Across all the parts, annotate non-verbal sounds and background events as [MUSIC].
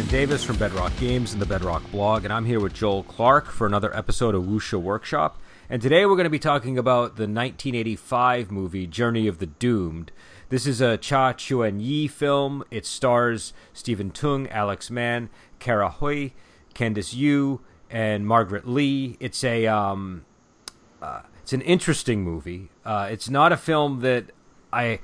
Brendan Davis from Bedrock Games and the Bedrock blog, and I'm here with Joel Clark for another episode of Wuxia Workshop. And today we're going to be talking about the 1985 movie Journey of the Doomed. This is a Cha Chuen Yi film. It stars Stephen Tung, Alex Man, Kara Hui, Candice Yu, and Margaret Lee. It's a um, uh, it's an interesting movie. Uh, it's not a film that I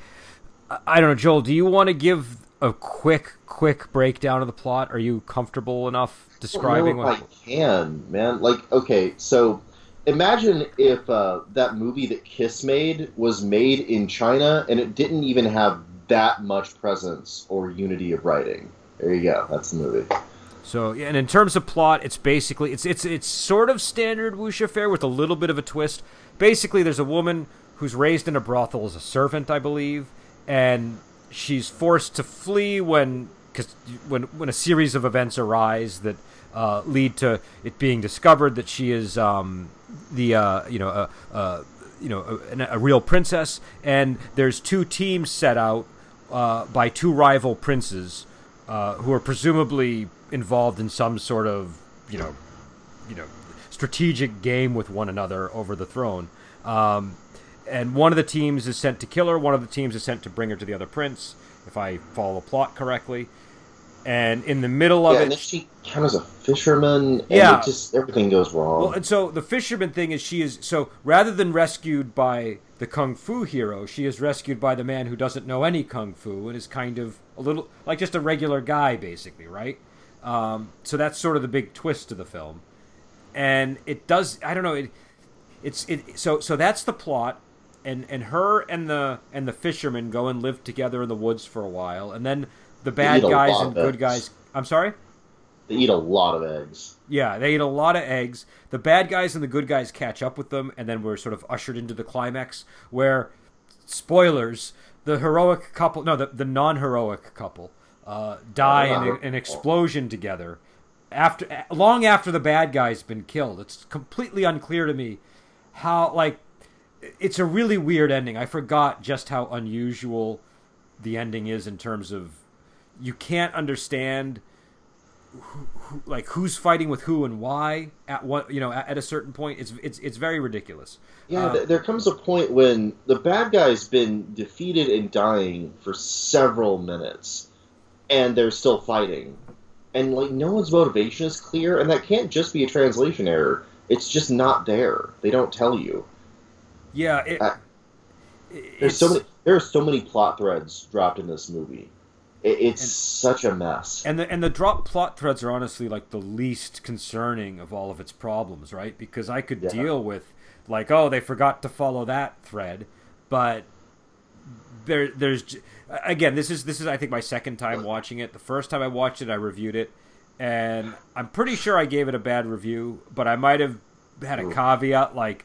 I don't know, Joel. Do you want to give a quick, quick breakdown of the plot? Are you comfortable enough describing? what... I can, man. Like, okay, so imagine if uh, that movie that Kiss made was made in China and it didn't even have that much presence or unity of writing. There you go. That's the movie. So, yeah, and in terms of plot, it's basically it's it's it's sort of standard wuxia affair with a little bit of a twist. Basically, there's a woman who's raised in a brothel as a servant, I believe, and she's forced to flee when because when when a series of events arise that uh, lead to it being discovered that she is um, the uh, you know a, a you know a, a, real princess, and there's two teams set out uh, by two rival princes uh, who are presumably involved in some sort of you know you know strategic game with one another over the throne. Um, and one of the teams is sent to kill her. One of the teams is sent to bring her to the other prince, if I follow the plot correctly. And in the middle of yeah, it, and she kind of as a fisherman. yeah, just everything goes wrong. Well, and so the fisherman thing is she is so rather than rescued by the kung fu hero, she is rescued by the man who doesn't know any kung fu and is kind of a little like just a regular guy, basically, right? Um, so that's sort of the big twist to the film, and it does. I don't know. It, it's it. So so that's the plot and and her and the and the fisherman go and live together in the woods for a while, and then the bad guys and good guys. I'm sorry. They eat a lot of eggs. Yeah, they eat a lot of eggs. The bad guys and the good guys catch up with them, and then we're sort of ushered into the climax where, spoilers, the heroic couple, no, the, the non heroic couple, uh, die in a, an explosion together. After long after the bad guy's been killed, it's completely unclear to me how like it's a really weird ending. I forgot just how unusual the ending is in terms of you can't understand who, who, like who's fighting with who and why at what you know at, at a certain point. It's it's it's very ridiculous. Yeah, uh, there comes a point when the bad guy's been defeated and dying for several minutes, and they're still fighting, and like no one's motivation is clear, and that can't just be a translation error. It's just not there. They don't tell you. Yeah, it, uh, there's so many. There are so many plot threads dropped in this movie. It, it's and, such a mess. And the and the drop plot threads are honestly like the least concerning of all of its problems, right? Because I could yeah. deal with like, oh, they forgot to follow that thread, but there there's again this is this is I think my second time watching it. The first time I watched it, I reviewed it, and I'm pretty sure I gave it a bad review, but I might have had a caveat like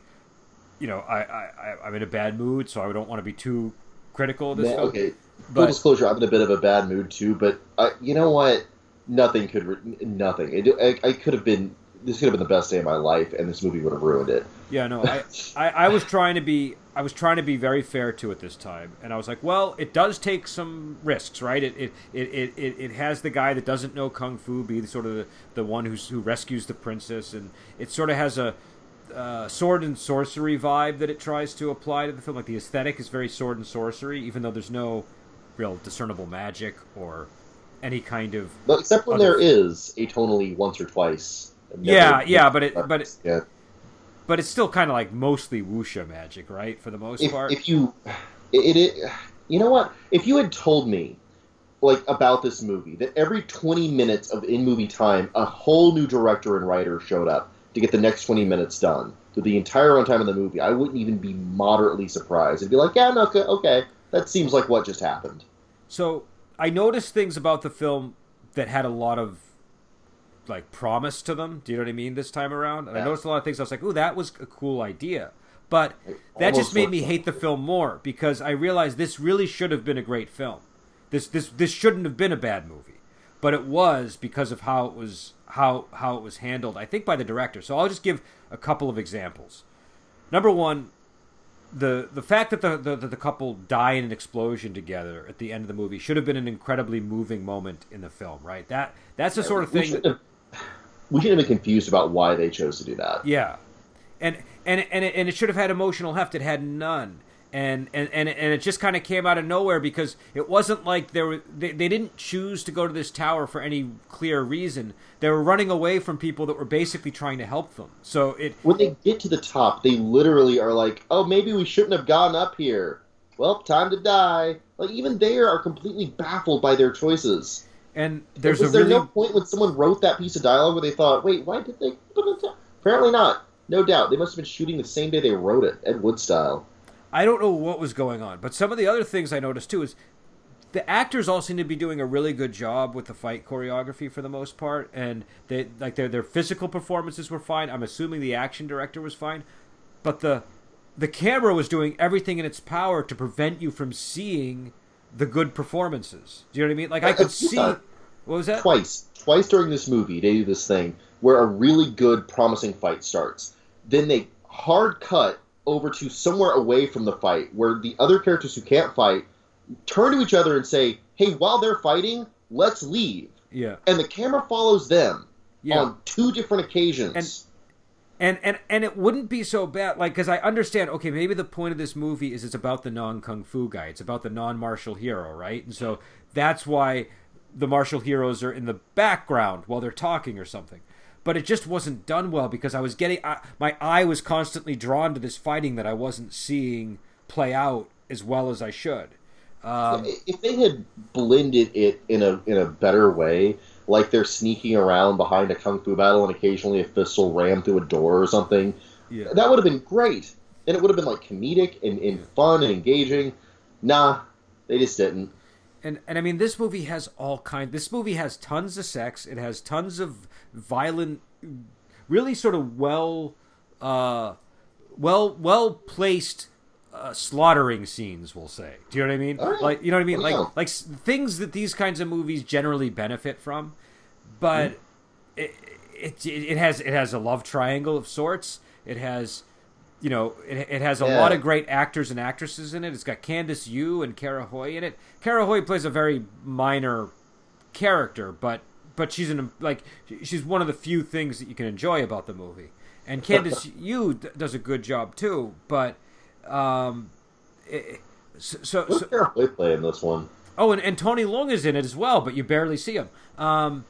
you know, I, I I'm in a bad mood, so I don't want to be too critical of this. Okay, full but, disclosure, I'm in a bit of a bad mood too. But I, you know what? Nothing could, nothing. It, I, I could have been. This could have been the best day of my life, and this movie would have ruined it. Yeah, no, I, I, I was trying to be, I was trying to be very fair to it this time, and I was like, well, it does take some risks, right? It, it, it, it, it has the guy that doesn't know kung fu be the, sort of the, the one who's, who rescues the princess, and it sort of has a, uh, sword and sorcery vibe that it tries to apply to the film. Like the aesthetic is very sword and sorcery, even though there's no real discernible magic or any kind of. But except when there is a tonally once or twice. Yeah, yeah, but it, but it, yeah. but it's still kind of like mostly wuxia magic, right? For the most if, part. If you, it, it, you know what? If you had told me like about this movie that every 20 minutes of in movie time a whole new director and writer showed up to get the next 20 minutes done through the entire runtime of the movie, I wouldn't even be moderately surprised. I'd be like, yeah, no, okay, okay, that seems like what just happened. So I noticed things about the film that had a lot of like promise to them. Do you know what I mean? This time around, and yeah. I noticed a lot of things. I was like, "Ooh, that was a cool idea," but that just made me hate the film more because I realized this really should have been a great film. This this this shouldn't have been a bad movie, but it was because of how it was how how it was handled. I think by the director. So I'll just give a couple of examples. Number one, the the fact that the, the the couple die in an explosion together at the end of the movie should have been an incredibly moving moment in the film, right? That that's the sort of We thing. shouldn't have, we shouldn't have been confused about why they chose to do that. Yeah, and and and it, and it should have had emotional heft. It had none, and and and and it just kind of came out of nowhere because it wasn't like there were they, they didn't choose to go to this tower for any clear reason. They were running away from people that were basically trying to help them. So it When they get to the top, they literally are like, "Oh, maybe we shouldn't have gone up here." Well, time to die. Like even they are completely baffled by their choices. and there's was a there really no point when someone wrote that piece of dialogue where they thought, "Wait, why did they put it down?" Apparently not. No doubt, they must have been shooting the same day they wrote it, Ed Wood style. I don't know what was going on, but some of the other things I noticed too is the actors all seem to be doing a really good job with the fight choreography for the most part, and they like their their physical performances were fine. I'm assuming the action director was fine, but the the camera was doing everything in its power to prevent you from seeing the good performances. Do you know what I mean? Like I could uh, see. yeah. What was that? Twice, twice during this movie, they do this thing where a really good, promising fight starts. Then they hard cut over to somewhere away from the fight where the other characters who can't fight turn to each other and say, "Hey, while they're fighting, let's leave." Yeah. And the camera follows them Yeah. on two different occasions. And- and and and it wouldn't be so bad like because i understand okay maybe the point of this movie is it's about the non kung fu guy it's about the non martial hero right and so that's why the martial heroes are in the background while they're talking or something but it just wasn't done well because i was getting I, my eye was constantly drawn to this fighting that i wasn't seeing play out as well as i should um, if they had blended it in a in a better way, like they're sneaking around behind a kung fu battle and occasionally a fist will ram through a door or something, yeah that would have been great. And it would have been like comedic and, and fun and engaging. Nah, they just didn't. and and I mean this movie has all kind. This movie has tons of sex. It has tons of violent, really sort of well, uh, well well placed uh, slaughtering scenes. We'll say. Do you know what I mean? Yeah. Like you know what I mean? Oh, yeah. Like like things that these kinds of movies generally benefit from, but it, it it has it has a love triangle of sorts. It has. You know, it, it has a Yeah. lot of great actors and actresses in it. It's got Candice Yu and Kara Hui in it. Kara Hui plays a very minor character, but but she's an like she's one of the few things that you can enjoy about the movie. And Candice [LAUGHS] Yu d- does a good job too, but um, it, so, so, What's so Kara Hui play in this one? oh, and, and Tony Long is in it as well, but you barely see him. Um,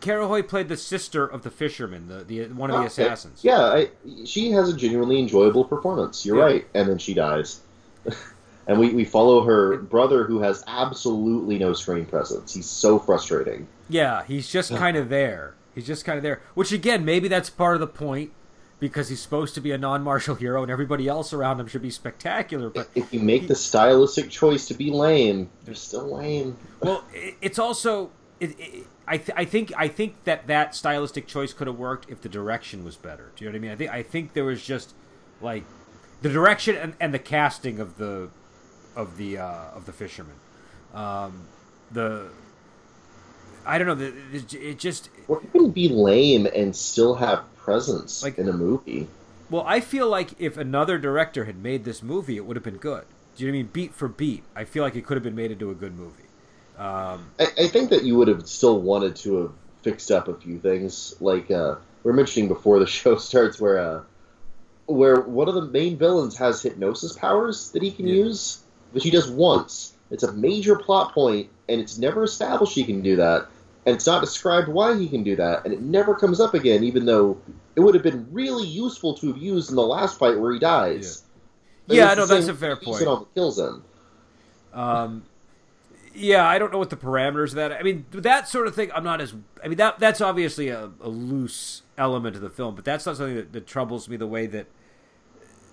Kara Hui played the sister of the fisherman, the, the one of the Okay. assassins. Yeah, I, she has a genuinely enjoyable performance. You're Yeah. right. And then she dies. [LAUGHS] and we, we follow her brother who has absolutely no screen presence. He's so frustrating. Yeah, he's just kind of there. He's just kind of there. Which again, maybe that's part of the point because he's supposed to be a non-martial hero and everybody else around him should be spectacular. But If you make the stylistic choice to be lame, you're still lame. well, it's also it, it, I th- I think I think that that stylistic choice could have worked if the direction was better. Do you know what I mean? I think I think there was just like the direction and, and the casting of the of the uh, of the fisherman. Um, the I don't know. The, it, it just Or you can be lame and still have presence Like- in a movie. Well, I feel like if another director had made this movie, it would have been good. Do you know what I mean? Beat for beat, I feel like it could have been made into a good movie. Um, I, I think that you would have still wanted to have fixed up a few things, like uh, we are mentioning before the [LAUGHS] show starts, where uh, where one of the main villains has hypnosis powers that he can Yeah. use, which he does once. It's a major plot point, and it's never established he can do that, and it's not described why he can do that, and it never comes up again, even though it would have been really useful to have used in the last fight where he dies. But Yeah, it's no, that's a fair point. It on the kill um, yeah, I don't know what the parameters of that. I mean, that sort of thing. I'm not as. I mean, that that's obviously a, a loose element of the film, but that's not something that, that troubles me the way that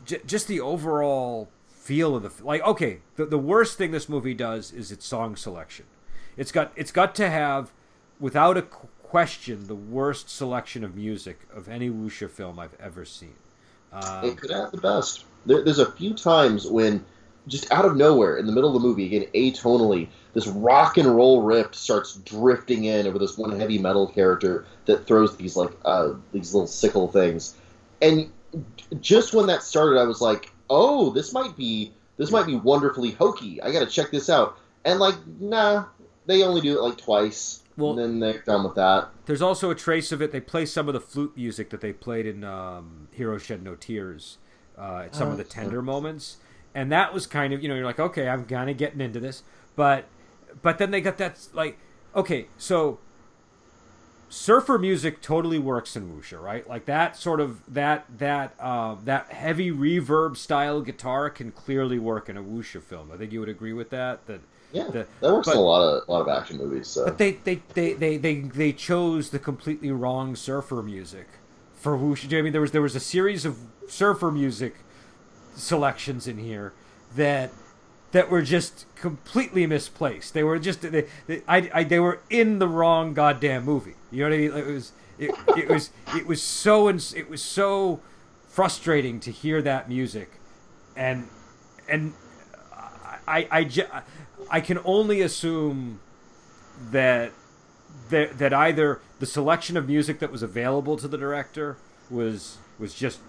j- just the overall feel of the like. Okay, the the worst thing this movie does is its song selection. It's got it's got to have, without a question, the worst selection of music of any wuxia film I've ever seen. Um, it could have the best. There, there's a few times when, just out of nowhere, in the middle of the movie, again atonally, this rock and roll riff starts drifting in over this one heavy metal character that throws these like uh, these little sickle things, and just when that started, I was like, oh, this might be this might be wonderfully hokey. I got to check this out. And like, nah, they only do it like twice. Well- and then they're done with that. There's also a trace of it. They play some of the flute music that they played in um, Heroes Shed No Tears uh, at some Oh, of the okay. tender moments, and that was kind of you know you're like okay I'm kind of getting into this, but but then they got that like okay so surfer music totally works in wuxia right like that sort of that that um, that heavy reverb style guitar can clearly work in a wuxia film. I think you would agree with that that Yeah, The- that works but- in a lot of a lot of action movies. So But they they, they, they, they they chose the completely wrong surfer music for wuxia. I mean, there was there was a series of surfer music selections in here that that were just completely misplaced. They were just they, they, I, I, they were in the wrong goddamn movie. You know what I mean? It was it, it was it was so ins- it was so frustrating to hear that music, and and I I, ju- I can only assume that that that either the selection of music that was available to the director was was just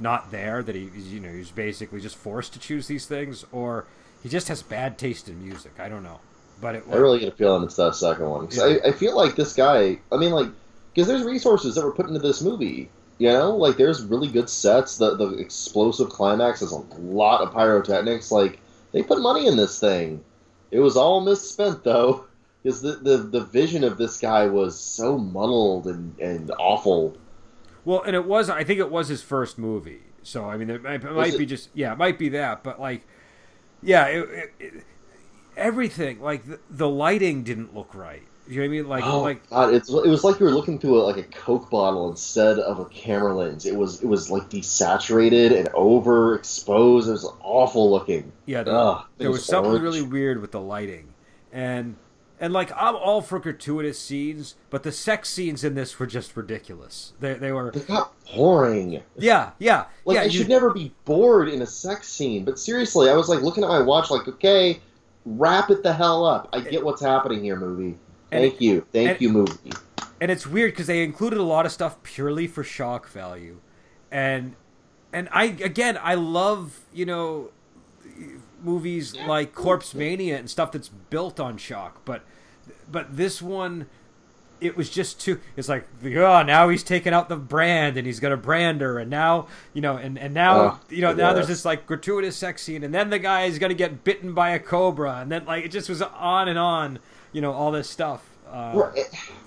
not there that he you know he was basically just forced to choose these things or he just has bad taste in music i don't know but it I really get a feeling it's that second one. Yeah. I, I feel like this guy. I mean, like, because there's resources that were put into this movie. You know, like there's really good sets. The the explosive climax has a lot of pyrotechnics. Like they put money in this thing. It was all misspent though, because the, the the vision of this guy was so muddled and and awful. well and it was i think it was his first movie so i mean it might, it might it? be just yeah it might be that but like yeah it, it, it, everything like the, the lighting didn't look right you know what i mean like oh like God! It's it was like you were looking through a, like a Coke bottle instead of a camera lens. It was it was like desaturated and overexposed. It was awful looking. Yeah, there, Ugh, there was, was something really weird with the lighting, and and like I'm all for gratuitous scenes, but the sex scenes in this were just ridiculous. They they were They got boring. yeah yeah Like yeah. I you- should never be bored in a sex scene. But seriously, I was like looking at my watch, like, okay, wrap it the hell up. I get what's happening here, movie. And- Thank you, thank and- you, movie. and it's weird because they included a lot of stuff purely for shock value, and and I again I love you know movies like Corpse Mania and stuff that's built on shock, but but this one it was just too it's like oh now he's taking out the brand and he's gonna brand her and now you know and and now Oh, you know now yeah. there's this like gratuitous sex scene and then the guy is gonna get bitten by a cobra and then like it just was on and on you know all this stuff uh.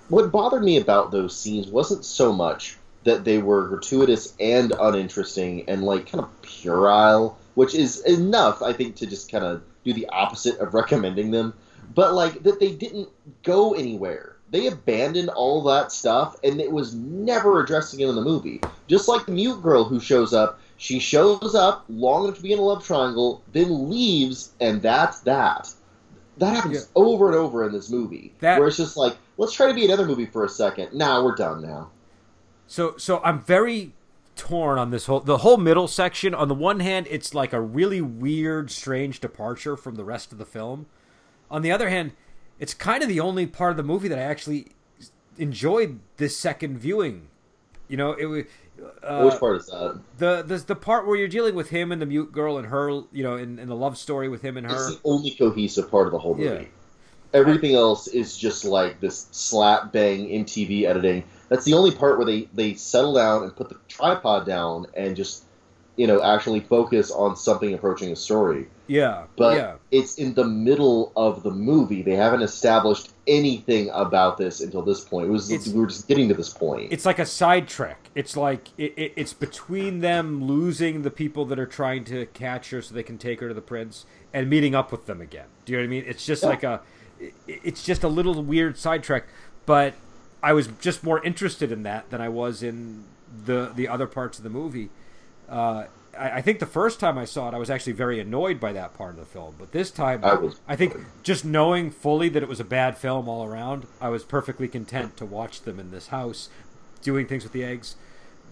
What bothered me about those scenes wasn't so much that they were gratuitous and uninteresting and like kind of puerile, which is enough, I think, to just kind of do the opposite of recommending them. But like that they didn't go anywhere. They abandoned all that stuff, and it was never addressed again in the movie. Just like the mute girl who shows up, she shows up long enough to be in a love triangle, then leaves, and that's that. That happens Yeah. over and over in this movie, That- where it's just like, let's try to be another movie for a second. Now we're done now. So so I'm very torn on this whole the whole middle section. On the one hand, it's like a really weird, strange departure from the rest of the film. On the other hand, it's kind of the only part of the movie that I actually enjoyed this second viewing. You know, it was uh, Which part is that? the, the the part where you're dealing with him and the mute girl and her. You know, in, in the love story with him and her. It's the only cohesive part of the whole movie. Yeah. Everything else is just like this slap bang MTV editing. That's the only part where they, they settle down and put the tripod down and just, you know, actually focus on something approaching a story. Yeah, But yeah. it's in the middle of the movie. They haven't established anything about this until this point. It was It's- we were just getting to this point. it's like a sidetrack. It's like it, it, it's between them losing the people that are trying to catch her so they can take her to the prince and meeting up with them again. Do you know what I mean? It's just Yeah. like a it, it's just a little weird sidetrack, but I was just more interested in that than I was in the the other parts of the movie. Uh, I, I think the first time I saw it, I was actually very annoyed by that part of the film. But this time, I was I think just knowing fully that it was a bad film all around, I was perfectly content to watch them in this house doing things with the eggs.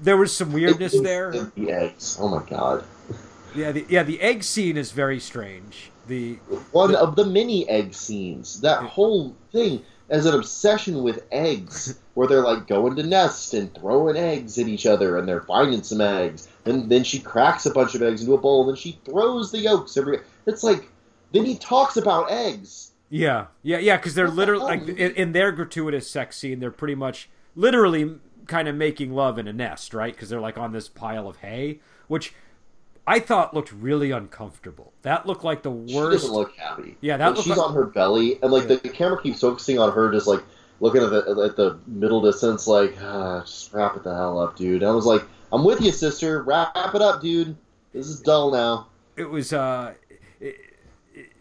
There was some weirdness there. The eggs. Oh my god. Yeah, the, yeah, the egg scene is very strange. The one of the mini egg scenes. That whole thing. Has an obsession with eggs, [LAUGHS] where they're like going to nest and throwing eggs at each other, and they're finding some eggs. And then she cracks a bunch of eggs into a bowl, and then she throws the yolks every. It's like then he talks about eggs. Yeah, yeah, yeah. Because they're literally like in, in their gratuitous sex scene, they're pretty much literally kind of making love in a nest, right? Because they're like on this pile of hay, which I thought looked really uncomfortable. That looked like the worst. She doesn't look happy. Yeah, that Like, she's like- on her belly, and like Yeah. the camera keeps focusing on her, just like looking at the at the middle distance, like ah, just wrap it the hell up, dude. I was like, I'm with you, sister. Wrap it up, dude. This is dull now. it was uh it,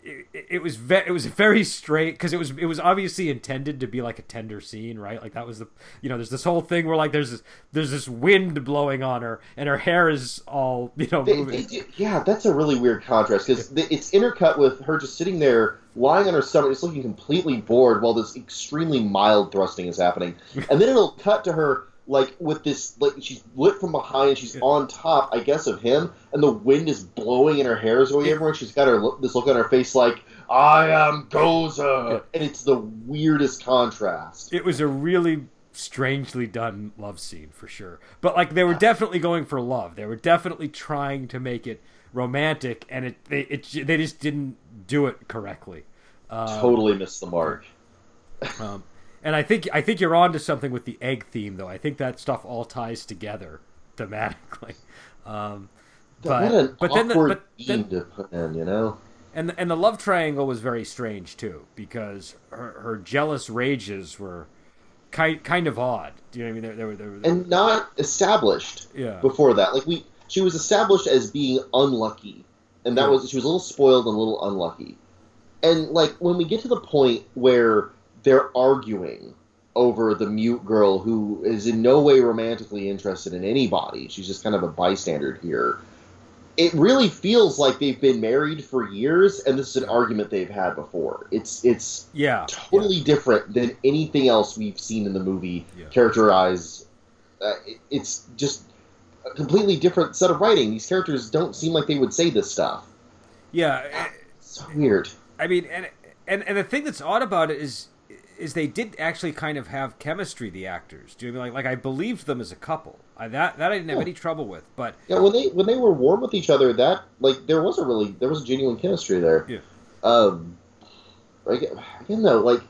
it, it, was ve- it was very straight because it was it was obviously intended to be like a tender scene right? Like that was the you know there's this whole thing where like there's this there's this wind blowing on her and her hair is all you know moving. yeah, that's a really weird contrast because it's intercut with her just sitting there, lying on her stomach, just looking completely bored while this extremely mild thrusting is happening, [LAUGHS] and then it'll cut to her like with this like she's lit from behind and she's on top, I guess, of him, and the wind is blowing and her hair is going everywhere. She's got her this look on her face like I am Goza, and it's the weirdest contrast. it was a really strangely done love scene for sure. But like they were definitely going for love. They were definitely trying to make it romantic and it they it they just didn't do it correctly. Uh, totally missed the mark. Um, and I think I think you're on to something with the egg theme, though. I think that stuff all ties together thematically. [LAUGHS] Um, but but then the, but then, to put in, you know. and and the love triangle was very strange too because her her jealous rages were kind kind of odd. Do you know what I mean? They were, they were, they were- and not established yeah before that. Like we, she was established as being unlucky, and that Yeah. was she was a little spoiled and a little unlucky. And like when we get to the point where they're arguing over the mute girl who is in no way romantically interested in anybody, she's just kind of a bystander here. It really feels like they've been married for years, and this is an argument they've had before. It's it's yeah totally different than anything else we've seen in the movie Yeah. characterize uh, it- it's just a completely different set of writing these characters don't seem like they would say this stuff yeah. yeah. so weird I mean, and and and the thing that's odd about it is is they did actually kind of have chemistry. The actors, do you know what I mean like like I believed them as a couple. I, that that I didn't have Yeah. any trouble with, but yeah when they when they were warm with each other that like there was a really there was a genuine chemistry there Yeah. um again, again though like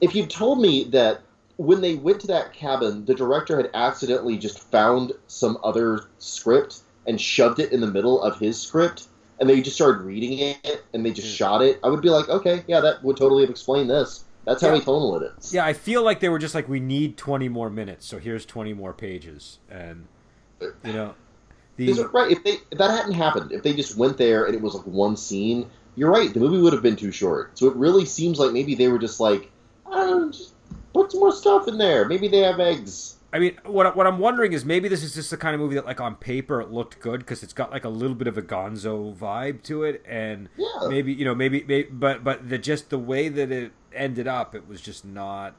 if you told me that when they went to that cabin the director had accidentally just found some other script and shoved it in the middle of his script and they just started reading it and they just shot it i would be like okay yeah that would totally have explained this that's how Yeah. atonal it. Is yeah, I feel like they were just like, we need twenty more minutes, so here's twenty more pages, and you know, the right if they if that hadn't happened if they just went there and it was like one scene you're right the movie would have been too short. So it really seems like maybe they were just like i don't know just put some more stuff in there. Maybe they have eggs. I mean, what what I'm wondering is maybe this is just the kind of movie that, like, on paper it looked good because it's got like a little bit of a Gonzo vibe to it, and yeah. maybe you know maybe, maybe but but the just the way that it ended up, it was just not.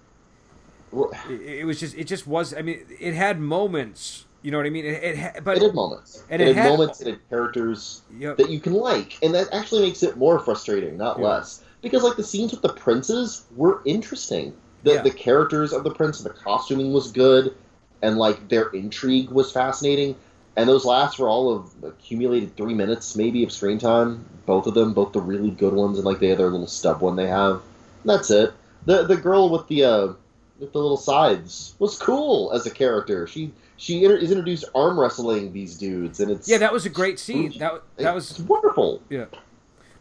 Well, It, it was just it just was. I mean, it had moments. You know what I mean? It, it ha- but it had moments and it, it had, had- moments it had characters Yep. that you can like and that actually makes it more frustrating not Yeah. less because like the scenes with the princes were interesting the, Yeah. the characters of the prince the costuming was good and like their intrigue was fascinating and those last were all of accumulated three minutes maybe of screen time both of them both the really good ones and like the other little stub one they have that's it the the girl with the uh with the little sides was cool as a character she she inter- is introduced arm wrestling these dudes and it's yeah, that was a great scene. That that was wonderful. Yeah.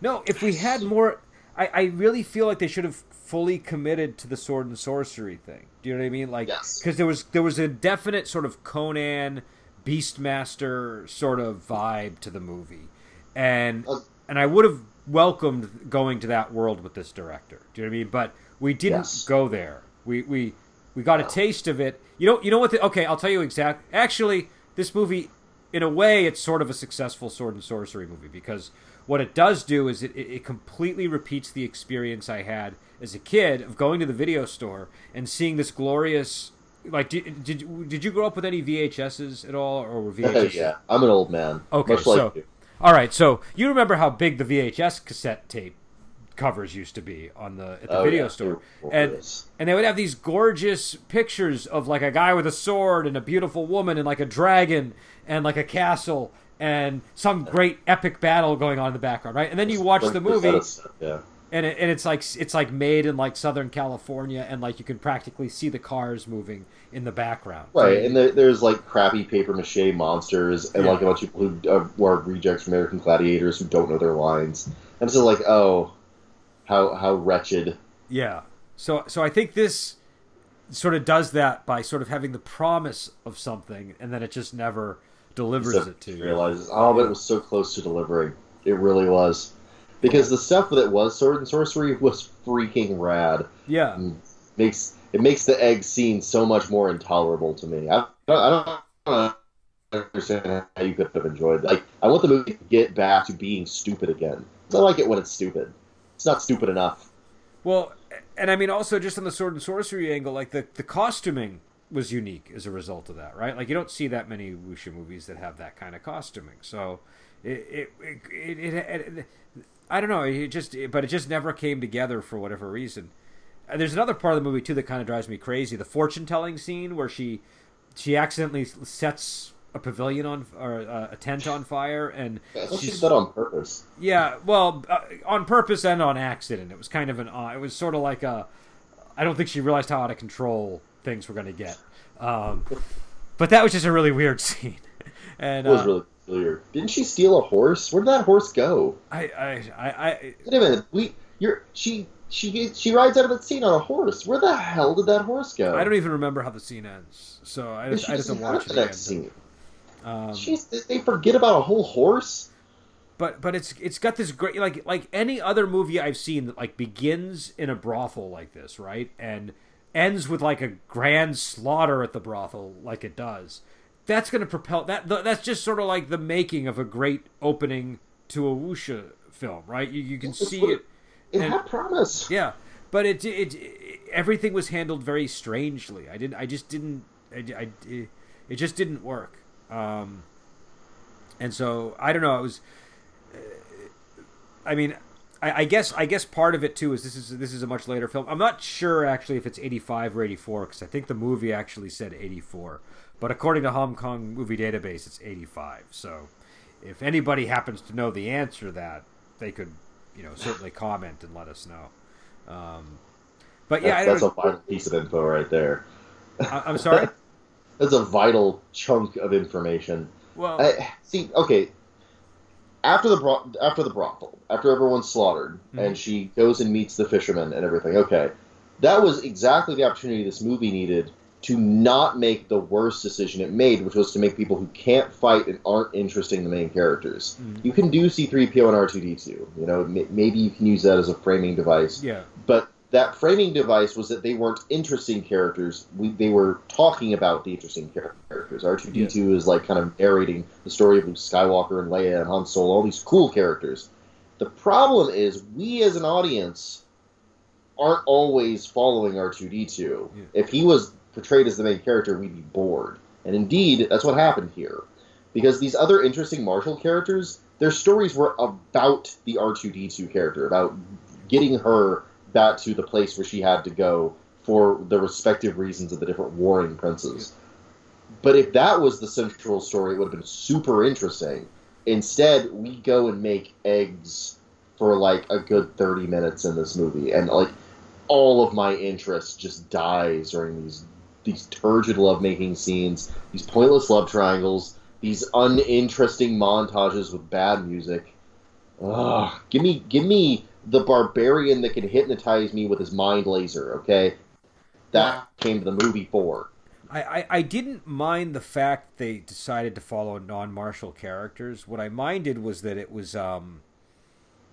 No, if we had more, I, I really feel like they should have fully committed to the sword and sorcery thing. Do you know what I mean? Like, Yes. because there was there was a definite sort of Conan, Beastmaster sort of vibe to the movie, and Uh, and I would have welcomed going to that world with this director. Do you know what I mean? But we didn't Yes. go there. We we we got a taste of it. You know you know what? The, okay, I'll tell you exact. Actually, this movie, in a way, it's sort of a successful sword and sorcery movie because what it does do is it, it, completely repeats the experience I had as a kid of going to the video store and seeing this glorious. Like, did, did you- did you grow up with any VHSs at all, or were VHS? [LAUGHS] yeah, I'm an old man. Okay, much like so you. All right, so you remember how big the VHS cassette tape covers used to be on the at the Oh, video yeah, store, and and they would have these gorgeous pictures of like a guy with a sword and a beautiful woman and like a dragon and like a castle and some great epic battle going on in the background, right? And then you watch the movie, Yeah. And it, and it's like it's like made in like Southern California, and like you can practically see the cars moving in the background. Right, and there, there's like crappy paper mache monsters, and Yeah. like a bunch of people who, uh, who are rejects from American Gladiators who don't know their lines. And it's just like, oh, how how wretched. Yeah. So so I think this sort of does that by sort of having the promise of something, and then it just never delivers So it to you. realizes, oh, but it was so close to delivering. It really was, because the stuff that was sword and sorcery was freaking rad. Yeah. Mm. Makes it makes the egg scene so much more intolerable to me. I, I don't understand how you could have enjoyed. Like, I want the movie to get back to being stupid again. I like it when it's stupid. It's not stupid enough. Well, and I mean also just on the sword and sorcery angle, like the the costuming was unique as a result of that, right? Like you don't see that many wuxia movies that have that kind of costuming. So it it it, it, it, it I don't know, it just but it just never came together for whatever reason. And there's another part of the movie too that kind of drives me crazy: the fortune telling scene where she she accidentally sets a pavilion on or uh, a tent on fire, and [LAUGHS] thought she did that on purpose. yeah, well, uh, on purpose and on accident. It was kind of an. Uh, it was sort of like a. I don't think she realized how out of control things were going to get. Um, but that was just a really weird [LAUGHS] scene. And It was uh, really Didn't she steal a horse? Where did that horse go? I, I, I, I, Wait a minute. We, you're she. She she rides out of that scene on a horse. Where the hell did that horse go? I don't even remember how the scene ends. So I just, I just don't watch the next scene. Um, Jeez, they forget about a whole horse. but but it's it's got this great like like any other movie I've seen that like begins in a brothel like this, right? And ends with like a grand slaughter at the brothel like it does. That's going to propel that th- that's just sort of like the making of a great opening to a wuxia film, right? You you can see it It And- had promise. yeah, but it, it, it everything was handled very strangely. I didn't. I just didn't. I, I- it, it just didn't work. Um, and so I don't know. It was. uh, I mean, I, I guess I guess part of it too is this is this is a much later film. I'm not sure actually if it's 85 or 84 because I think the movie actually said 84, but according to Hong Kong Movie Database, it's 85. So if anybody happens to know the answer to that, they could you know certainly comment and let us know. Um, but yeah, That's, that's a vital piece of info right there. I, I'm sorry. [LAUGHS] That's a vital chunk of information. Well, I, see, okay. After the bro- after the brothel, after everyone's slaughtered, Mhm. and she goes and meets the fisherman and everything. Okay, that was exactly the opportunity this movie needed to not make the worst decision it made, which was to make people who can't fight and aren't interesting the main characters. Mhm. You can do C-3PO and R2D2. You know, m- maybe you can use that as a framing device. yeah, But that framing device was that they weren't interesting characters. We, they were talking about the interesting characters. R2D2 is like kind of narrating the story of Luke Skywalker and Leia and Han Solo, all these cool characters. The problem is, we as an audience aren't always following R2D2. Yeah. If he was portrayed as the main character, we'd be bored. And indeed, that's what happened here. Because these other interesting martial characters, their stories were about the R2D2 character, about getting her back to the place where she had to go for the respective reasons of the different warring princes. But if that was the central story, it would have been super interesting. Instead, we go and make eggs for like a good 30 minutes in this movie, and like all of my interest just dies during these these turgid lovemaking scenes, these pointless love triangles, these uninteresting montages with bad music. Ugh, give me give me the barbarian that can hypnotize me with his mind laser, okay? That came to the movie for. I, I, I didn't mind the fact they decided to follow non-martial characters. What I minded was that it was um,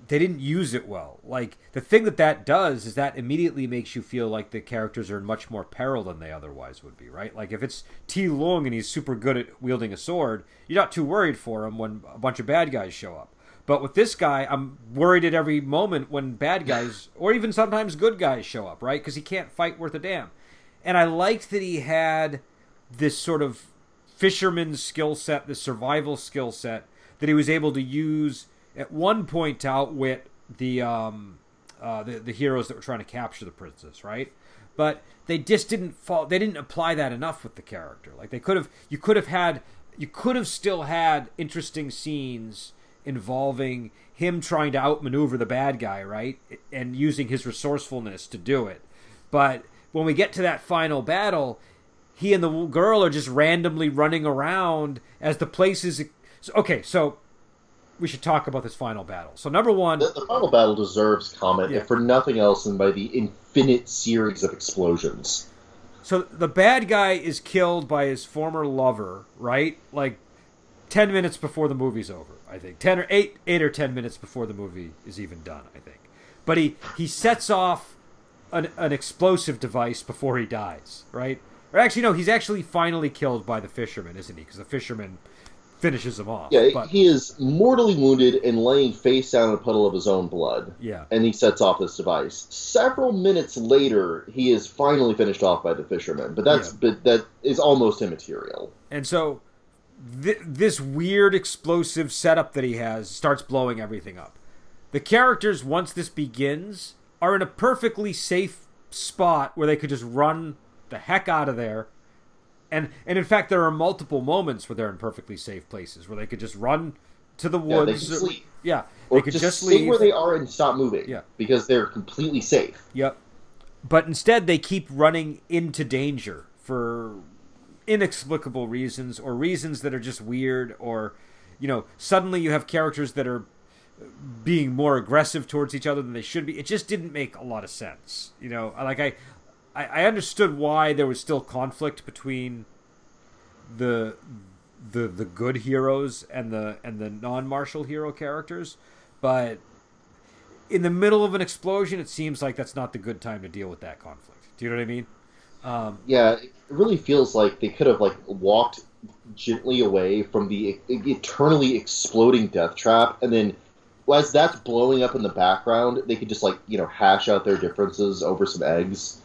they didn't use it well. Like the thing that that does is that immediately makes you feel like the characters are in much more peril than they otherwise would be, right? Like if it's Ti Lung and he's super good at wielding a sword, you're not too worried for him when a bunch of bad guys show up. But with this guy, I'm worried at every moment when bad guys or even sometimes good guys show up, right? Because he can't fight worth a damn. And I liked that he had this sort of fisherman's skill set, this survival skill set that he was able to use at one point to outwit the um, uh, the the heroes that were trying to capture the princess, right? But they just didn't fall. They didn't apply that enough with the character. Like they could have. You could have had. You could have still had interesting scenes involving him trying to outmaneuver the bad guy, right? And using his resourcefulness to do it. But when we get to that final battle, he and the girl are just randomly running around as the place is. Okay, so we should talk about this final battle. So number one, the, the final battle deserves comment, yeah. if for nothing else than by the infinite series of explosions. So the bad guy is killed by his former lover, right? Like ten minutes before the movie's over. I think ten or eight, eight or ten minutes before the movie is even done. I think, but he he sets off an, an explosive device before he dies, right? Or actually, no, he's actually finally killed by the fisherman, isn't he? Because the fisherman finishes him off. Yeah, but, he is mortally wounded and laying face down in a puddle of his own blood. Yeah. And he sets off this device. Several minutes later, he is finally finished off by the fisherman, but that's yeah. but that is almost immaterial. And so th- this weird explosive setup that he has starts blowing everything up. The characters once this begins are in a perfectly safe spot where they could just run the heck out of there and and in fact, there are multiple moments where they're in perfectly safe places where they could just run to the woods. Yeah, they could sleep. Yeah, or they could just, just stay leave where they are and stop moving. Yeah, because they're completely safe. Yep. But instead, they keep running into danger for inexplicable reasons or reasons that are just weird or you know suddenly you have characters that are being more aggressive towards each other than they should be it just didn't make a lot of sense you know like i I, I understood why there was still conflict between the the the good heroes and the and the non-martial hero characters, but in the middle of an explosion, it seems like that's not the good time to deal with that conflict. Do you know what I mean? Um, yeah, it really feels like they could have like walked gently away from the eternally exploding death trap, and then as that's blowing up in the background, they could just like you know hash out their differences over some eggs.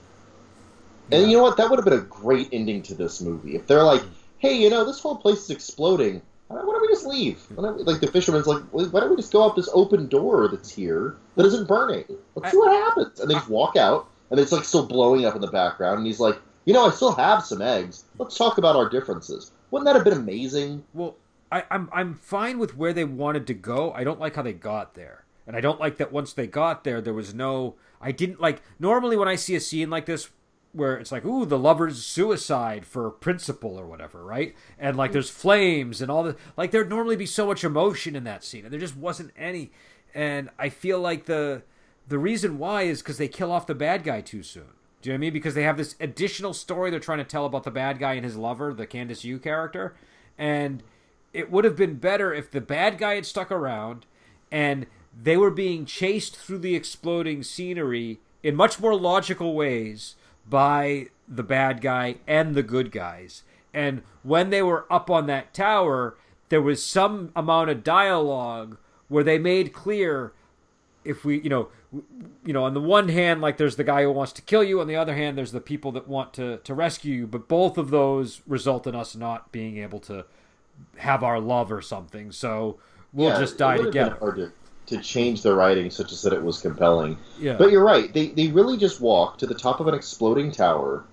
And you know what? That would have been a great ending to this movie. If they're like, hey, you know, this whole place is exploding. Why don't we just leave? We, like the fisherman's like, why don't we just go out this open door that's here that isn't burning? Let's see what happens. And they just walk out, and it's like still blowing up in the background. And he's like, you know, I still have some eggs. Let's talk about our differences. Wouldn't that have been amazing? Well, I, I'm I'm fine with where they wanted to go. I don't like how they got there, and I don't like that once they got there, there was no. I didn't like normally when I see a scene like this where it's like, ooh, the lover's suicide for principle or whatever, right? And like there's flames and all the like there'd normally be so much emotion in that scene, and there just wasn't any. And I feel like the the reason why is because they kill off the bad guy too soon. Do you know what I mean? Because they have this additional story they're trying to tell about the bad guy and his lover, the Candice Yu character, and it would have been better if the bad guy had stuck around and they were being chased through the exploding scenery in much more logical ways by the bad guy and the good guys. And when they were up on that tower, there was some amount of dialogue where they made clear if we, you know, you know, on the one hand, like there's the guy who wants to kill you, on the other hand, there's the people that want to to rescue you. But both of those result in us not being able to have our love or something. So we'll yeah, just die together to change the writing such as that it was compelling. Yeah. But you're right. They they really just walk to the top of an exploding tower.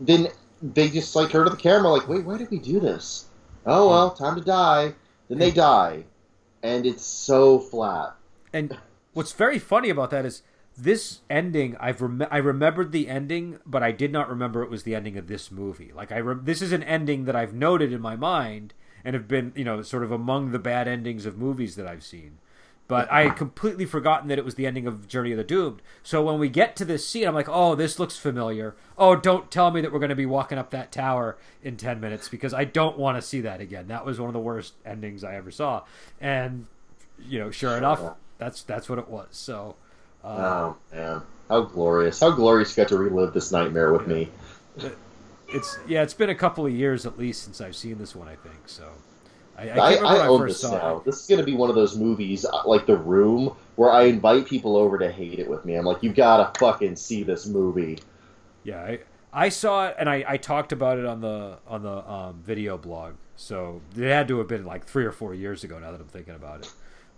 Then they just like turn to the camera like, wait, why did we do this? Oh well, time to die. Then they die, and it's so flat. And what's very funny about that is this ending. I've rem- I remembered the ending, but I did not remember it was the ending of this movie. Like I, re- this is an ending that I've noted in my mind and have been, you know, sort of among the bad endings of movies that I've seen. But I had completely forgotten that it was the ending of Journey of the Doomed. So when we get to this scene, I'm like, oh, this looks familiar. Oh, don't tell me that we're going to be walking up that tower in 10 minutes because I don't want to see that again. That was one of the worst endings I ever saw. And, you know, sure, enough, that's that's what it was. So. Uh, oh, man. How glorious. How glorious you got to relive this nightmare with yeah. me. It's yeah, it's been a couple of years at least since I've seen this one. I think so. I, I, I, I own this now. It. This is going to be one of those movies uh, like The Room where I invite people over to hate it with me. I'm like, you gotta fucking see this movie. Yeah, I, I saw it and I, I talked about it on the on the um, video blog. So it had to have been like three or four years ago. Now that I'm thinking about it,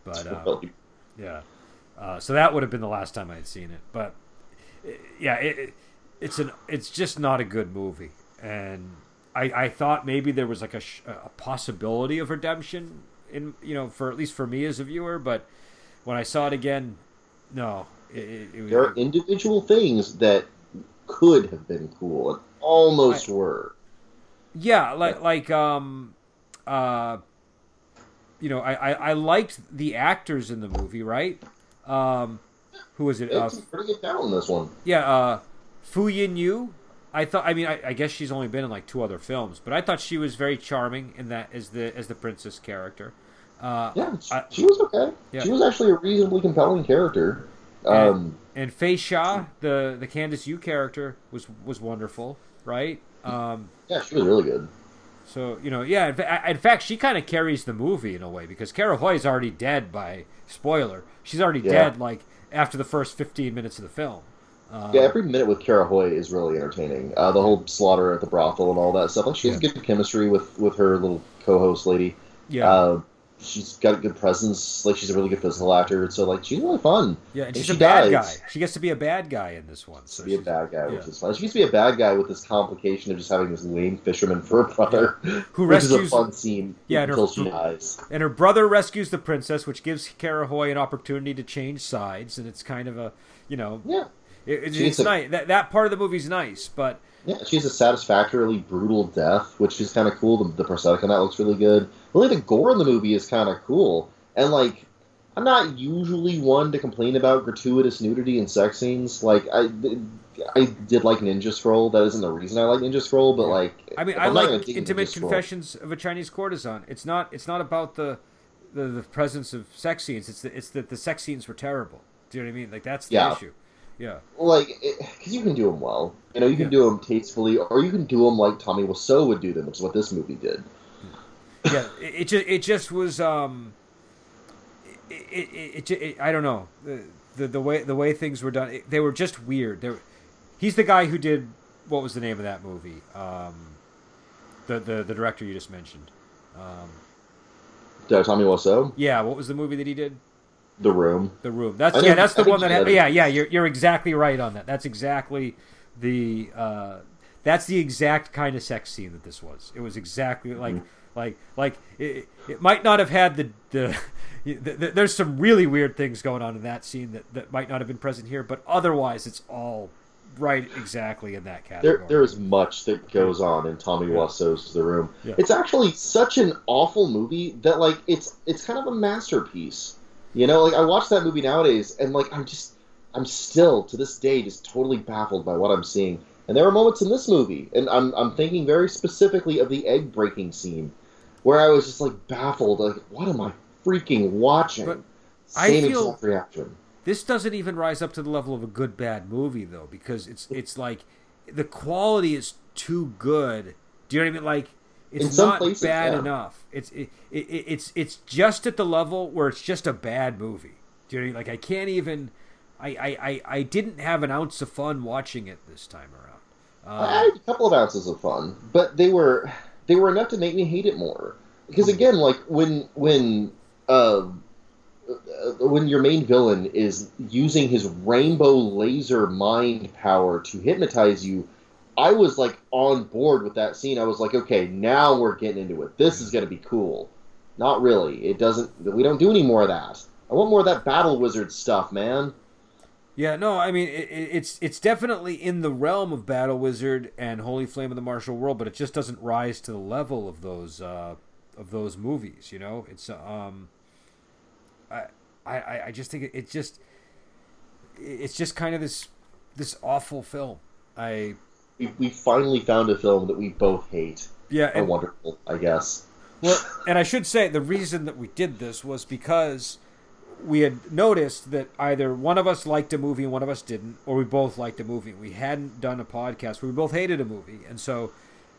but um, yeah, Uh, so that would have been the last time I had seen it. But yeah, it, it, it's an it's just not a good movie, and I, I thought maybe there was like a, a possibility of redemption in you know for at least for me as a viewer, but when I saw it again, no. It, it, there are individual things that could have been cool and almost I, were. Yeah, like like um, uh, you know, I, I, I liked the actors in the movie, right? Um, who was it? It's uh, pretty good talent in this one. Yeah, uh, Fu Yin Yu. I thought. I mean, I, I, guess she's only been in like two other films, but I thought she was very charming in that as the as the princess character. Uh, yeah, she, I, she was okay. Yeah. She was actually a reasonably compelling character. Um, and, and Fei Xia, the the Candice Yu character, was was wonderful, right? Um, yeah, she was really good. So you know, yeah. In, fa- in fact, she kind of carries the movie in a way because Kara Hui is already dead by spoiler. She's already yeah. dead like after the first fifteen minutes of the film. Um, yeah, every minute with Kara Hui is really entertaining. Uh, the whole slaughter at the brothel and all that stuff. Like she has yeah. good chemistry with with her little co-host lady. Yeah. Uh, she's got a good presence. Like she's a really good physical actor. So like she's really fun. Yeah, and, and she's she a bad dies. guy. She gets to be a bad guy in this one. So be a bad guy, yeah. which is fun. She gets to be a bad guy with this complication of just having this lame fisherman for a brother, yeah. [LAUGHS] who rescues. Which is a fun scene. Yeah, until her, she dies. And her brother rescues the princess, which gives Kara Hui an opportunity to change sides, and it's kind of a you know yeah. It, it's a, nice. That that part of the movie's nice, but yeah, she's a satisfactorily brutal death, which is kind of cool. The, the prosthetic on that looks really good. Really, the gore in the movie is kind of cool. And like, I'm not usually one to complain about gratuitous nudity and sex scenes. Like, I, I did like Ninja Scroll. That isn't the reason I like Ninja Scroll, but like, I mean, I like Intimate Confessions of a Chinese Courtesan. It's not. It's not about the, the, the presence of sex scenes. It's the, it's that the sex scenes were terrible. Do you know what I mean? Like that's the yeah. issue. Yeah. Like, because you can do them well. You know, you can yeah. do them tastefully, or you can do them like Tommy Wiseau would do them, which is what this movie did. Yeah, it, it just it just was um, it it, it, it I don't know the, the, the way the way things were done. they were just weird. They he's the guy who did what was the name of that movie? Um, the the the director you just mentioned. Um, Tommy Wiseau. Yeah, what was the movie that he did? The Room. The Room. That's yeah. That's the one that. Had, yeah, yeah. You're you're exactly right on that. That's exactly the. Uh, that's the exact kind of sex scene that this was. It was exactly like mm-hmm. like like it, it might not have had the, the [LAUGHS] the, there's some really weird things going on in that scene that, that might not have been present here, but otherwise it's all right exactly in that category. There, there is much that goes on in Tommy yeah. Wiseau's The Room. Yeah. It's actually such an awful movie that like it's it's kind of a masterpiece. You know, like I watch that movie nowadays, and like I'm just, I'm still to this day just totally baffled by what I'm seeing. And there are moments in this movie, and I'm I'm thinking very specifically of the egg breaking scene, where I was just like baffled, like what am I freaking watching? But Same I feel exact reaction. This doesn't even rise up to the level of a good bad movie though, because it's it's like the quality is too good. Do you know what I mean? Like it's not places, bad yeah. enough. It's it, it, it's it's just at the level where it's just a bad movie. Do you know? I mean? Like I can't even. I, I, I, I didn't have an ounce of fun watching it this time around. Uh, I had a couple of ounces of fun, but they were they were enough to make me hate it more. Because again, like when when uh, when your main villain is using his rainbow laser mind power to hypnotize you, I was like on board with that scene. I was like, okay, now we're getting into it. This is going to be cool. Not really. It doesn't. We don't do any more of that. I want more of that battle wizard stuff, man. Yeah, no, I mean it, it's it's definitely in the realm of Battle Wizard and Holy Flame of the Martial World, but it just doesn't rise to the level of those uh, of those movies. You know, it's um, I I I just think it, it just it's just kind of this this awful film. I we, we finally found a film that we both hate. Yeah, and, wonderful, I guess. Well, and I should say the reason that we did this was because we had noticed that either one of us liked a movie and one of us didn't, or we both liked a movie. We hadn't done a podcast where we both hated a movie, and so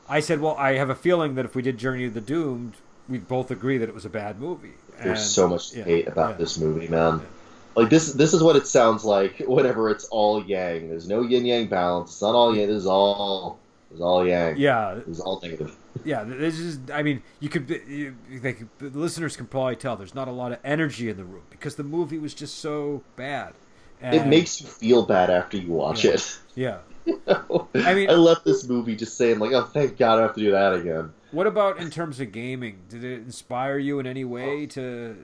I said, "Well, I have a feeling that if we did Journey of the Doomed, we'd both agree that it was a bad movie." There's and, so much to yeah, hate about yeah. this movie, man. Yeah. Like this, this is what it sounds like whenever it's all yang. There's no yin yang balance. It's not all yang. This is all was all yang. Yeah, it's all negative. yeah. This is. I mean, you could. You, they could, the listeners can probably tell there's not a lot of energy in the room because the movie was just so bad. It makes you feel bad after you watch Yeah. it. Yeah. [LAUGHS] I mean- I left this movie just saying like, oh, thank God I have to do that again. What about in terms of gaming? Did it inspire you in any way to?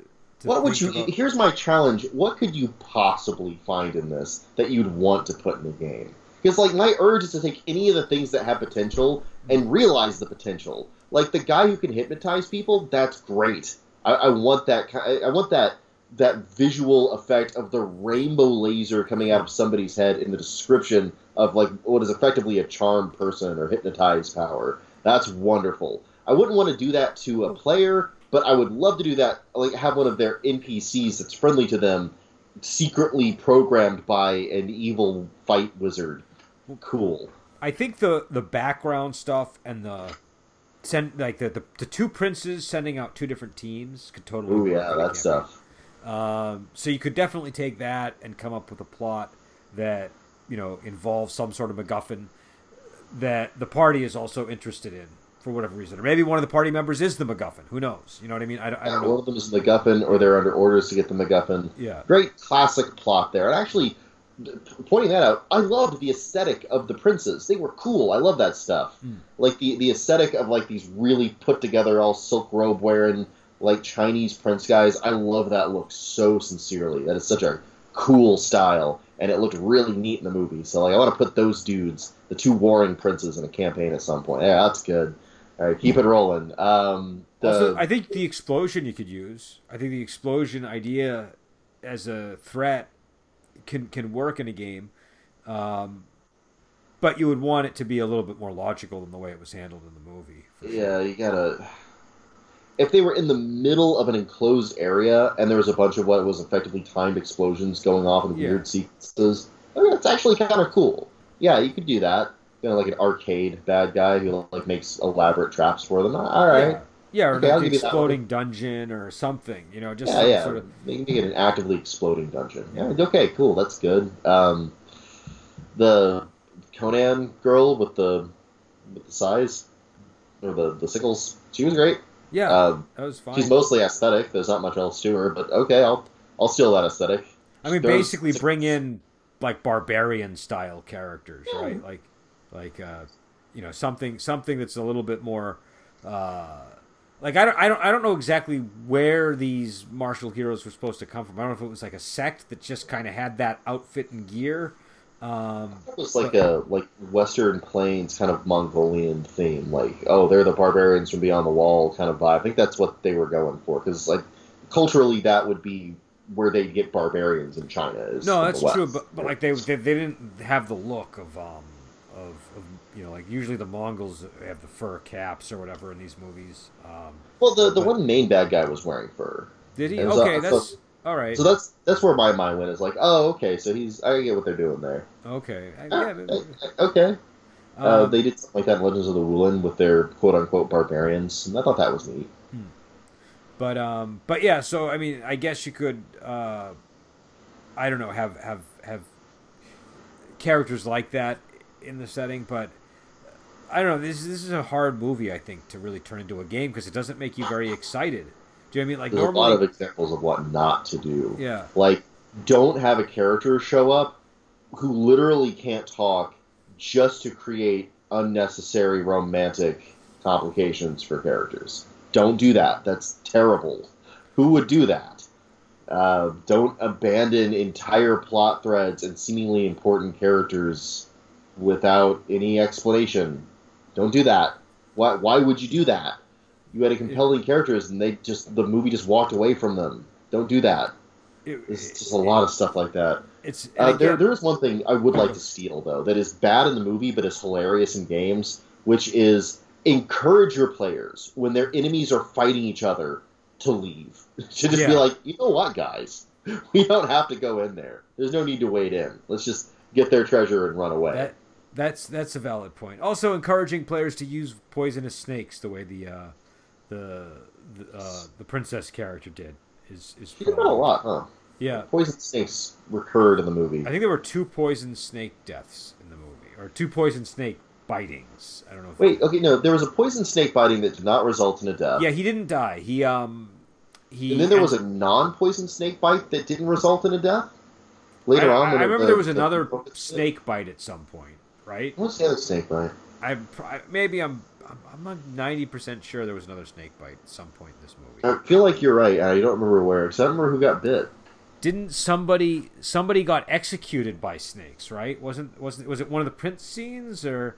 What would you? about- Here's my challenge. What could you possibly find in this that you'd want to put in the game? Because like my urge is to take any of the things that have potential and realize the potential. Like the guy who can hypnotize people, that's great. I, I want that. I I want that that visual effect of the rainbow laser coming out of somebody's head in the description of like what is effectively a charmed person or hypnotized power. That's wonderful. I wouldn't want to do that to a player, but I would love to do that. Like have one of their NPCs that's friendly to them, secretly programmed by an evil fight wizard. Cool. I think the the background stuff and the send like the, the the two princes sending out two different teams could totally. Oh yeah, that stuff. Um, so you could definitely take that and come up with a plot that you know involves some sort of MacGuffin that the party is also interested in for whatever reason, or maybe one of the party members is the MacGuffin. Who knows? You know what I mean? I, don't- I don't one know. of them is the MacGuffin, or they're under orders to get the MacGuffin. Yeah, Great classic plot there. And actually, pointing that out, I loved the aesthetic of the princes. They were cool. I love that stuff. Hmm. Like the the aesthetic of like these really put together, all silk robe wearing like Chinese prince guys. I love that look so sincerely. That is such a cool style, and it looked really neat in the movie. So like, I want to put those dudes, the two warring princes, in a campaign at some point. Yeah, that's good. All right, keep it rolling. Um, the, Also, I think the explosion you could use. I think the explosion idea as a threat can can work in a game, um, but you would want it to be a little bit more logical than the way it was handled in the movie. for sure. Yeah, you gotta. If they were in the middle of an enclosed area and there was a bunch of what was effectively timed explosions going off in Yeah. weird sequences, I mean, that's actually kind of cool. Yeah, you could do that. You know, like an arcade bad guy who like makes elaborate traps for them. All right. Yeah, yeah or Okay, like I'll the give you that exploding dungeon or something. You know, just Yeah, yeah. sort of They can make it an actively exploding dungeon. Yeah, okay, cool. That's good. Um, the Conan girl with the with the size or the the sickles, she was great. yeah. Um, that was fine. She's mostly aesthetic. There's not much else to her, but okay, I'll I'll steal that aesthetic. I mean, Those- basically bring in like barbarian style characters, Yeah. right? Like, like uh, you know, something something that's a little bit more. Uh, like I don't, I don't, I don't know exactly where these martial heroes were supposed to come from. I don't know if it was like a sect that just kind of had that outfit and gear. Um, It was like a like Western Plains kind of Mongolian theme, like oh they're the barbarians from beyond the wall kind of vibe. I think that's what they were going for because like culturally that would be where they get barbarians in China. No, that's true, but, but like they, they they didn't have the look of um of, of you know like usually the Mongols have the fur caps or whatever in these movies. Um, well the the but- one main bad guy was wearing fur, did he? Uh, Okay, so- that's all right. so that's that's where my mind went. Is like oh okay, so he's I get what they're doing there. Okay. I- Ah, Yeah, but- okay, uh, um, they did something like that in Legends of the Wulin with their quote unquote barbarians, and I thought that was neat. but um, but yeah. So I mean, I guess you could. Uh, I don't know. Have have have characters like that in the setting, but I don't know. This this is a hard movie. I think to really turn into a game because it doesn't make you very excited. Do you know what I mean like There's normally? a lot of examples of what not to do. yeah. Like, don't have a character show up who literally can't talk just to create unnecessary romantic complications for characters. Don't do that. That's terrible. Who would do that? Uh, don't abandon entire plot threads and seemingly important characters without any explanation. Don't do that. Why? Why would you do that? You had a compelling characters, and they just the movie just walked away from them. Don't do that. It- There's just a lot of stuff like that. It's Uh, there, there is one thing I would like to steal though that is bad in the movie but is hilarious in games, which is encourage your players when their enemies are fighting each other to leave. [LAUGHS] to just be like, you know what, guys, [LAUGHS] we don't have to go in there. There's no need to wait in. Let's just get their treasure and run away. That that's that's a valid point. Also, encouraging players to use poisonous snakes the way the uh, the the, uh, the princess character did is is you did a lot, huh? Yeah, Poison snakes recurred in the movie. I think there were two poison snake deaths in the movie, or two poison snake bitings. I don't know. If Wait, okay, no, there was a poison snake biting that did not result in a death. Yeah, he didn't die. He um he. And then there was a non-poison snake bite that didn't result in a death. Later I, on, I, I remember the- there was the- another snake bite at some point, right? What's the other snake bite? I, maybe I'm I'm- not ninety percent sure there was another snake bite at some point in this movie. I feel like you're right. I don't remember where because I don't remember who got bit. Didn't somebody somebody got executed by snakes? Right? Wasn't wasn't was it one of the Prince scenes or?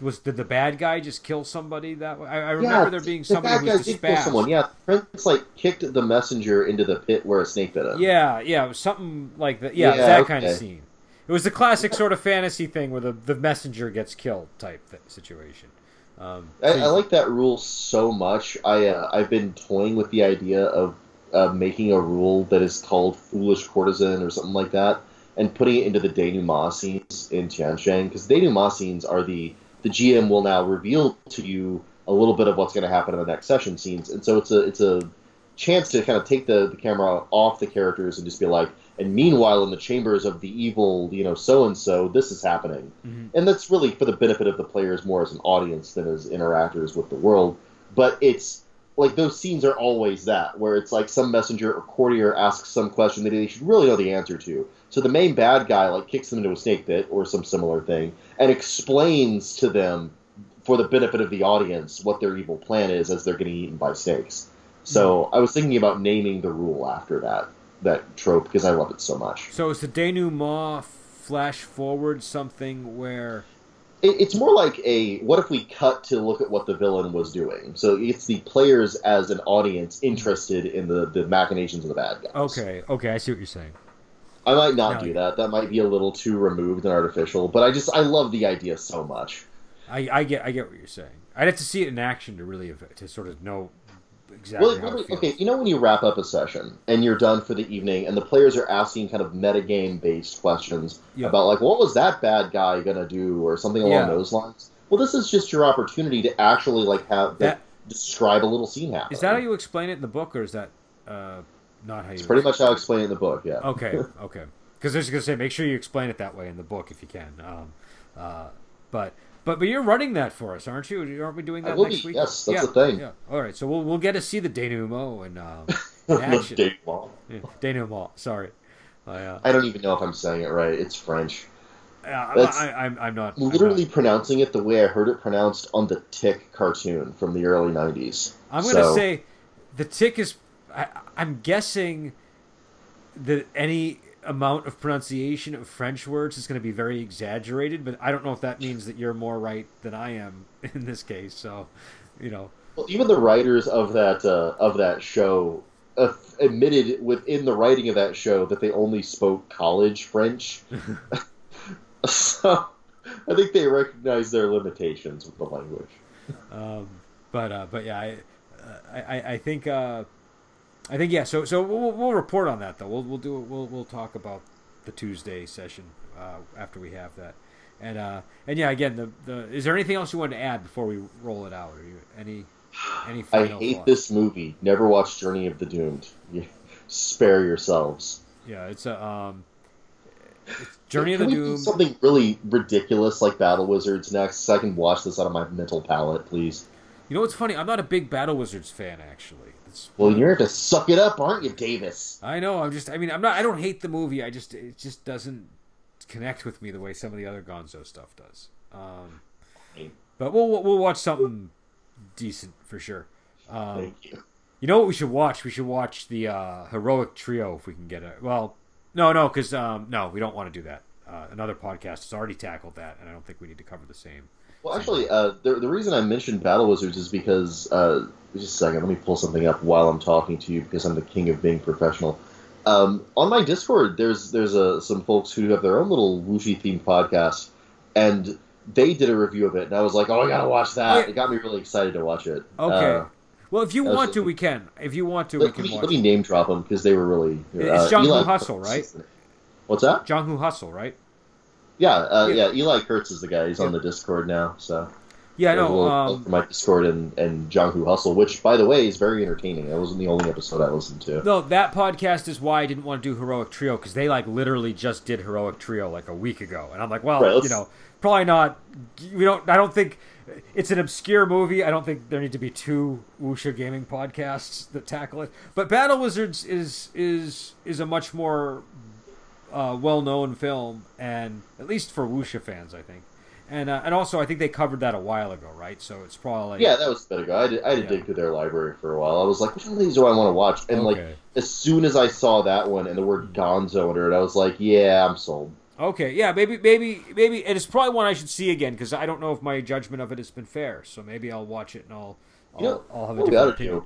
Was did the bad guy just kill somebody that way? I, I remember yeah, there being the somebody bad who was did just kill spazzed. someone. Yeah, Prince like kicked the messenger into the pit where a snake bit him. Yeah, yeah, something like that. Yeah, Yeah, that kind of scene. It was the classic sort of fantasy thing where the, the messenger gets killed type th- situation. Um, I, I like that rule so much. I uh, I've been toying with the idea of uh, making a rule that is called foolish courtesan or something like that, and putting it into the denouement scenes in Tiansheng because denouement scenes are the the GM will now reveal to you a little bit of what's going to happen in the next session scenes, and so it's a it's a chance to kind of take the, the camera off the characters and just be like, and meanwhile in the chambers of the evil, you know, so and so, this is happening mhm. and that's really for the benefit of the players more as an audience than as interactors with the world. But it's like those scenes are always that, where it's like some messenger or courtier asks some question that they should really know the answer to. So the main bad guy like kicks them into a snake pit or some similar thing and explains to them for the benefit of the audience what their evil plan is as they're getting eaten by snakes. So I was thinking about naming the rule after that that trope because I love it so much. So it's the denouement flash forward something where It, it's more like a what if we cut to look at what the villain was doing? So it's the players as an audience interested in the, the machinations of the bad guys. okay, okay, I see what you're saying. I might not No. do that. That might be a little too removed and artificial, but I just I love the idea so much. I, I get I get what you're saying. I'd have to see it in action to really to sort of know exactly Well, how it feels. okay, you know when you wrap up a session and you're done for the evening, and the players are asking kind of metagame based questions Yeah. about like what was that bad guy gonna do or something along Yeah. those lines. Well, this is just your opportunity to actually like have That- describe a little scene happening. Is that how you explain it in the book, or is that uh, not how you? It's pretty much how I explain it in the book. Yeah. Okay, okay. Because I was gonna say, make sure you explain it that way in the book if you can. Um, uh, but but but you're running that for us, aren't you? Aren't we doing that next be, week? yes, that's yeah, the thing. Yeah. All right. So we'll we'll get to see the denouement and um, [LAUGHS] action. [LAUGHS] Yeah, denouement. Sorry. I, uh, I don't even know if I'm saying it right. It's French. I, That's I, I'm I'm not I'm Literally not- pronouncing it the way I heard it pronounced on the Tick cartoon from the early '90s. I'm gonna So- say the tick is. I, I'm guessing that any amount of pronunciation of French words is going to be very exaggerated, but I don't know if that means that you're more right than I am [LAUGHS] in this case. So, you know, Well, even the writers of that uh, of that show uh, admitted within the writing of that show that they only spoke college French. [LAUGHS] so I think they recognize their limitations with the language. um, but uh, but yeah, I I, I- I think uh, I think yeah. So so we'll, we'll report on that though. We'll we'll do we'll we'll talk about the Tuesday session uh, after we have that. And uh, and yeah, again, the, the is there anything else you want to add before we roll it out? Are you any any I hate thoughts? this movie. Never watch Journey of the Doomed. [LAUGHS] Spare yourselves. Yeah, it's a um, it's Journey of the we do something really ridiculous like Battle Wizards next, so I can watch this out of my mental palate, please. You know what's funny? I'm not a big Battle Wizards fan actually. It's, Well, you're to suck it up, aren't you, Davis? I know. I'm just. I mean, I'm not. I don't hate the movie. I just. It just doesn't connect with me the way some of the other Gonzo stuff does. Um, but we'll we'll watch something decent for sure. Um, Thank you. you know what we should watch? We should watch the uh, heroic trio if we can get it. Well, no, no, because um, no, we don't want to do that. Uh, another podcast has already tackled that, and I don't think we need to cover the same. Well, actually, uh, the, the reason I mentioned Battle Wizards is because uh, just a second. Let me pull something up while I'm talking to you because I'm the king of being professional. Um, on my Discord, there's there's uh, some folks who have their own little wuxia themed podcast, and they did a review of it, and I was like, oh, I gotta watch that. Yeah. It got me really excited to watch it. Okay. Uh, well, if you that was- want to, we can. If you want to, we let, can me, watch. let me name drop them because they were really. It's uh, Jianghu Hustle, right? What's that? Jianghu Hustle, right? Yeah, uh, Yeah. yeah, Eli Kurtz is the guy. He's on the Discord now. So Yeah, no. Um, my Discord and and Who Hustle, which by the way is very entertaining. That wasn't the only episode I listened to. no, that podcast is why I didn't want to do Heroic Trio because they like literally just did Heroic Trio like a week ago, and I'm like, well, Right, you know, probably not. We don't. I don't think it's an obscure movie. I don't think there need to be two wuxia gaming podcasts that tackle it. But Battle Wizards is is is a much more uh, well-known film, and at least for wuxia fans, I think. And uh, and also, I think they covered that a while ago, right? So it's probably Yeah, that was a bit ago. I did, I to Yeah. dig through their library for a while. I was like, which one of these do I want to watch? And like, as soon as I saw that one and the word Gonzo under it, I was like, yeah, I'm sold. Okay, yeah, maybe, maybe, maybe, it's probably one I should see again because I don't know if my judgment of it has been fair. So maybe I'll watch it and I'll, I'll, Yeah, I'll have a different opinion.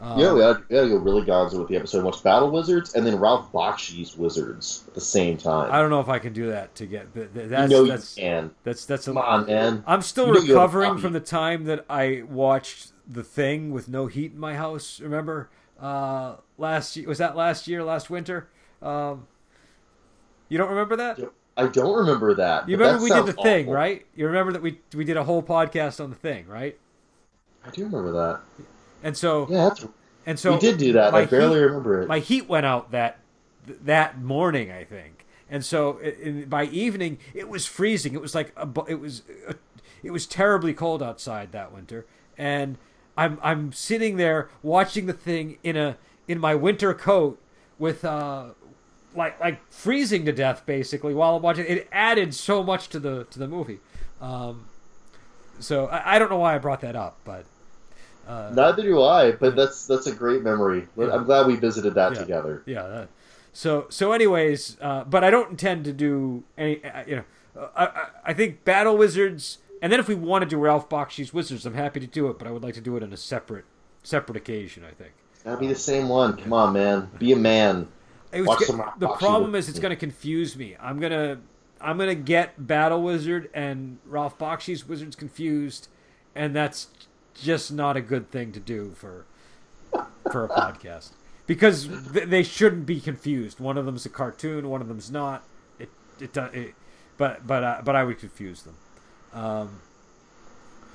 Um, yeah, we gotta, we gotta go really Gonzo with the episode. Watch Battle Wizards and then Ralph Bakshi's Wizards at the same time. I don't know if I can do that to get. th- th- That's know that's you can. that's that's a. Come on, man. I'm still You know you have a recovering from the time that I watched The Thing with no heat in my house. Remember, uh, last was that last year, last winter. Um, you don't remember that? I don't remember that. You remember that we did the thing, right? You remember that we we did a whole podcast on the thing, right? I do remember that. And so Yeah, and so we did do that. I barely heat- remember it. my heat went out that that morning, I think, and so by evening it was freezing. It was like a, it was it was terribly cold outside that winter, and I'm I'm sitting there watching the thing in a in my winter coat with uh like like freezing to death basically while I'm watching. It added so much to the to the movie. Um, so I, I don't know why I brought that up, but uh, Neither do I, but that's that's a great memory. Yeah. I'm glad we visited that Yeah. together. yeah. That, so so anyways, uh, but I don't intend to do any. Uh, you know, uh, I, I I think Battle Wizards, and then if we want to do Ralph Bakshi's Wizards, I'm happy to do it. But I would like to do it on a separate separate occasion. I think. Gotta be the same one. Come on, man. Be a man. It was the problem is it's going to confuse me. I'm gonna I'm gonna get Battle Wizard and Ralph Bakshi's Wizards confused, and that's just not a good thing to do for for a podcast because th- they shouldn't be confused. One of them's a cartoon, one of them's not. It it, do- it but but uh, but I would confuse them. Um,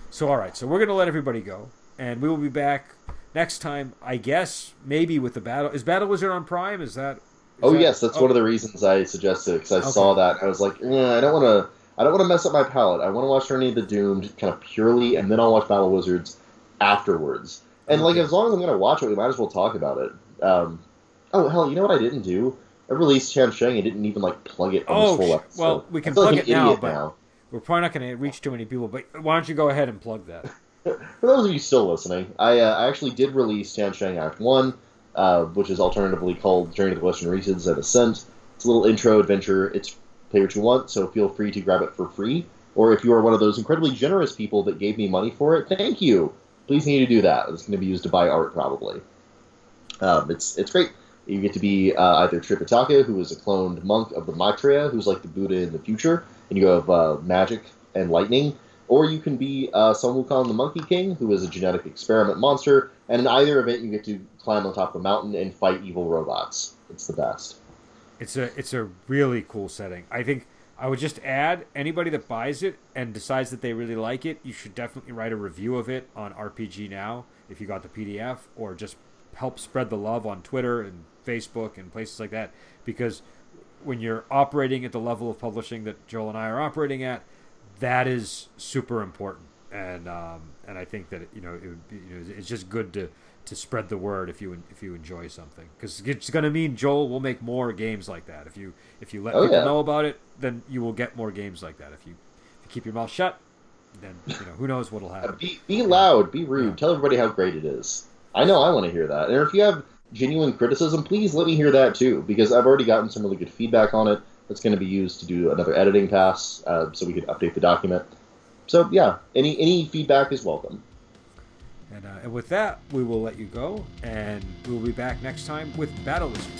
so all right, so we're gonna let everybody go, and we will be back next time. I guess maybe with the battle. Is Battle Wizard on Prime? Is that? is Oh that- yes, that's oh, one of the reasons I suggested because I Okay. saw that I was like, eh, I don't want to. I don't want to mess up my palate. I want to watch Journey of the Doomed kind of purely, and then I'll watch Battle Wizards afterwards. And like, as long as I'm going to watch it, we might as well talk about it. Um, oh hell, you know what I didn't do? I released Chan Sheng and didn't even like plug it on Oh, sh- episode. well, we can plug like it now, but- now. We're probably not going to reach too many people, but why don't you go ahead and plug that? [LAUGHS] For those of you still listening, I, uh, I actually did release Tian Shang Act 1, uh, which is alternatively called Journey to the Western Regions and Ascent. It's a little intro adventure. It's pay what you want, so feel free to grab it for free. Or if you are one of those incredibly generous people that gave me money for it, thank you. Please need to do that. It's going to be used to buy art, probably. Um, it's it's great. You get to be uh, either Tripitaka, who is a cloned monk of the Maitreya, who's like the Buddha in the future, and you have uh, magic and lightning, or you can be uh, Sun Wukong the Monkey King, who is a genetic experiment monster, and in either event, you get to climb on top of a mountain and fight evil robots. It's the best. It's a it's a really cool setting. I think I would just add anybody that buys it and decides that they really like it, you should definitely write a review of it on RPG Now if you got the PDF, or just help spread the love on Twitter and Facebook and places like that. Because when you're operating at the level of publishing that Joel and I are operating at, that is super important. And um, and I think that you know it you know it's just good to to spread the word if you if you enjoy something because it's going to mean Joel will make more games like that. If you if you let Oh, people yeah. know about it, then you will get more games like that. If you if you keep your mouth shut, then you know who knows what'll Uh, happen. be, be loud, be rude, Yeah. tell everybody how great it is. I know I want to hear that. And if you have genuine criticism, please let me hear that too, because I've already gotten some really good feedback on it. That's going to be used to do another editing pass, uh, so we can update the document. So yeah, any any feedback is welcome. And, uh, and with that, we will let you go, and we will be back next time with Battle Wizard.